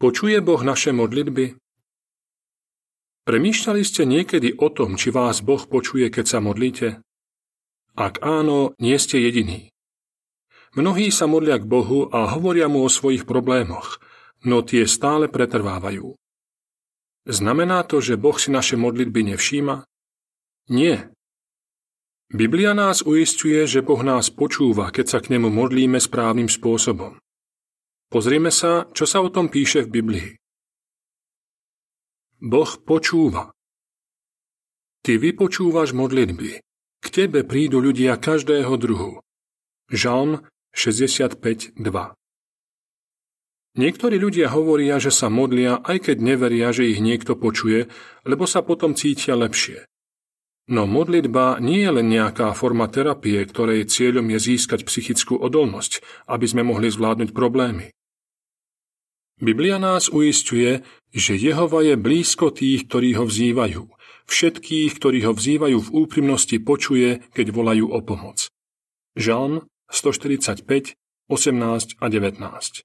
Počuje Boh naše modlitby? Premýšľali ste niekedy o tom, či vás Boh počuje, keď sa modlíte? Ak áno, nie ste jediní. Mnohí sa modlia k Bohu a hovoria mu o svojich problémoch, no tie stále pretrvávajú. Znamená to, že Boh si naše modlitby nevšíma? Nie. Biblia nás uistuje, že Boh nás počúva, keď sa k nemu modlíme správnym spôsobom. Pozrieme sa, čo sa o tom píše v Biblii. Boh počúva. Ty vypočúvaš modlitby. K tebe prídu ľudia každého druhu. Žalm 65.2 Niektorí ľudia hovoria, že sa modlia, aj keď neveria, že ich niekto počuje, lebo sa potom cítia lepšie. No modlitba nie je len nejaká forma terapie, ktorej cieľom je získať psychickú odolnosť, aby sme mohli zvládnuť problémy. Biblia nás uistuje, že Jehova je blízko tých, ktorí ho vzývajú. Všetkých, ktorí ho vzývajú v úprimnosti, počuje, keď volajú o pomoc. Žalm 145, 18 a 19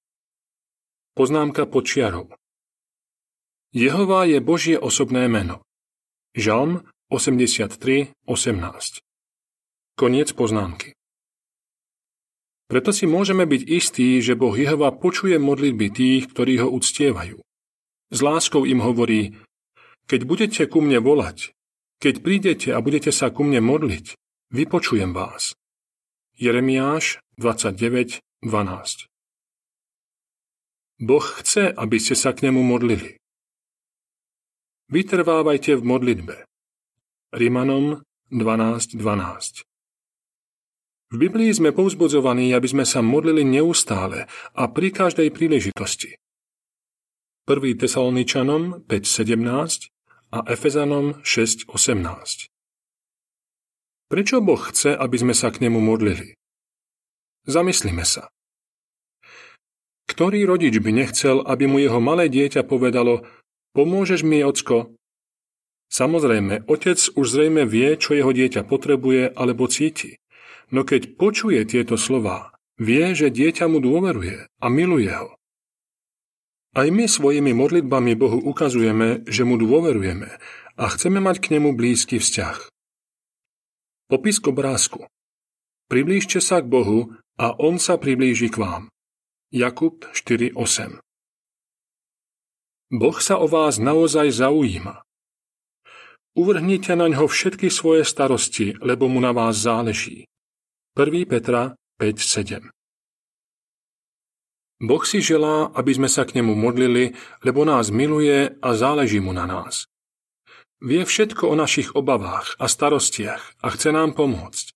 Poznámka počiarov Jehova je Božie osobné meno. Žalm 83, 18 Koniec poznámky. Preto si môžeme byť istí, že Boh Jehova počuje modlitby tých, ktorí ho uctievajú. S láskou im hovorí, keď budete ku mne volať, keď prídete a budete sa ku mne modliť, vypočujem vás. Jeremiáš 29.12 Boh chce, aby ste sa k nemu modlili. Vytrvávajte v modlitbe. Rimanom 12.12 v Biblii sme povzbudzovaní, aby sme sa modlili neustále a pri každej príležitosti. 1. Tesaloničanom 5.17 a Efezanom 6.18 Prečo Boh chce, aby sme sa k nemu modlili? Zamyslíme sa. Ktorý rodič by nechcel, aby mu jeho malé dieťa povedalo Pomôžeš mi, ocko? Samozrejme, otec už zrejme vie, čo jeho dieťa potrebuje alebo cíti. No keď počuje tieto slová, vie, že dieťa mu dôveruje a miluje ho. Aj my svojimi modlitbami Bohu ukazujeme, že mu dôverujeme a chceme mať k nemu blízky vzťah. Popis k obrázku. Priblížte sa k Bohu a On sa priblíži k vám. Jakub 4.8 Boh sa o vás naozaj zaujíma. Uvrhnite na ňo všetky svoje starosti, lebo mu na vás záleží. 1. Petra 5.7 Boh si želá, aby sme sa k nemu modlili, lebo nás miluje a záleží mu na nás. Vie všetko o našich obavách a starostiach a chce nám pomôcť.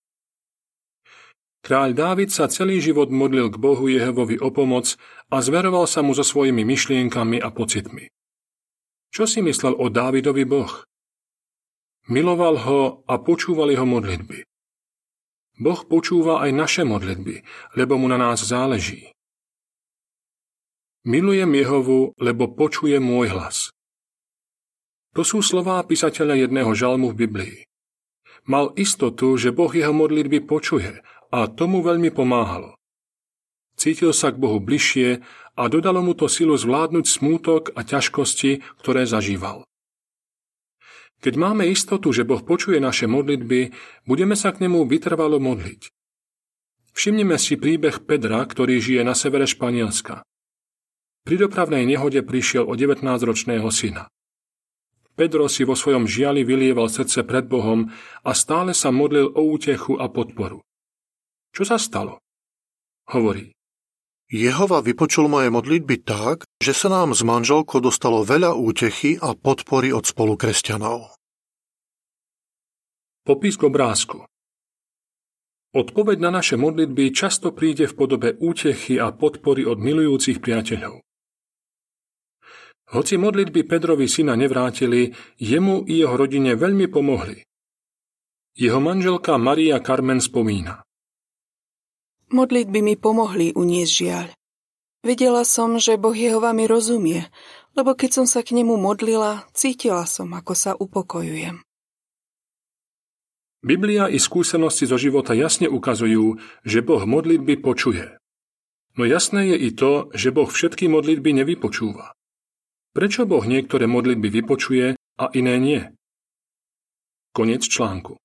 Kráľ Dávid sa celý život modlil k Bohu Jehovovi o pomoc a zveroval sa mu so svojimi myšlienkami a pocitmi. Čo si myslel o Dávidovi Boh? Miloval ho a počúval jeho modlitby. Boh počúva aj naše modlitby, lebo mu na nás záleží. Milujem Jehovu, lebo počuje môj hlas. To sú slová písateľa jedného žalmu v Biblii. Mal istotu, že Boh jeho modlitby počuje a tomu veľmi pomáhalo. Cítil sa k Bohu bližšie a dodalo mu to silu zvládnuť smútok a ťažkosti, ktoré zažíval. Keď máme istotu, že Boh počuje naše modlitby, budeme sa k nemu vytrvalo modliť. Všimnime si príbeh Pedra, ktorý žije na severe Španielska. Pri dopravnej nehode prišiel o 19-ročného syna. Pedro si vo svojom žiali vylieval srdce pred Bohom a stále sa modlil o útechu a podporu. Čo sa stalo? Hovorí. Jehova vypočul moje modlitby tak, že sa nám s manželkou dostalo veľa útechy a podpory od spolukresťanov. Popis k obrázku Odpoveď na naše modlitby často príde v podobe útechy a podpory od milujúcich priateľov. Hoci modlitby Pedrovi syna nevrátili, jemu i jeho rodine veľmi pomohli. Jeho manželka Maria Carmen spomína. Modlitby mi pomohli uniesť žiaľ. Videla som, že Boh Jehova mi rozumie, lebo keď som sa k nemu modlila, cítila som, ako sa upokojujem. Biblia i skúsenosti zo života jasne ukazujú, že Boh modlitby počuje. No jasné je i to, že Boh všetky modlitby nevypočúva. Prečo Boh niektoré modlitby vypočuje a iné nie? Konec článku.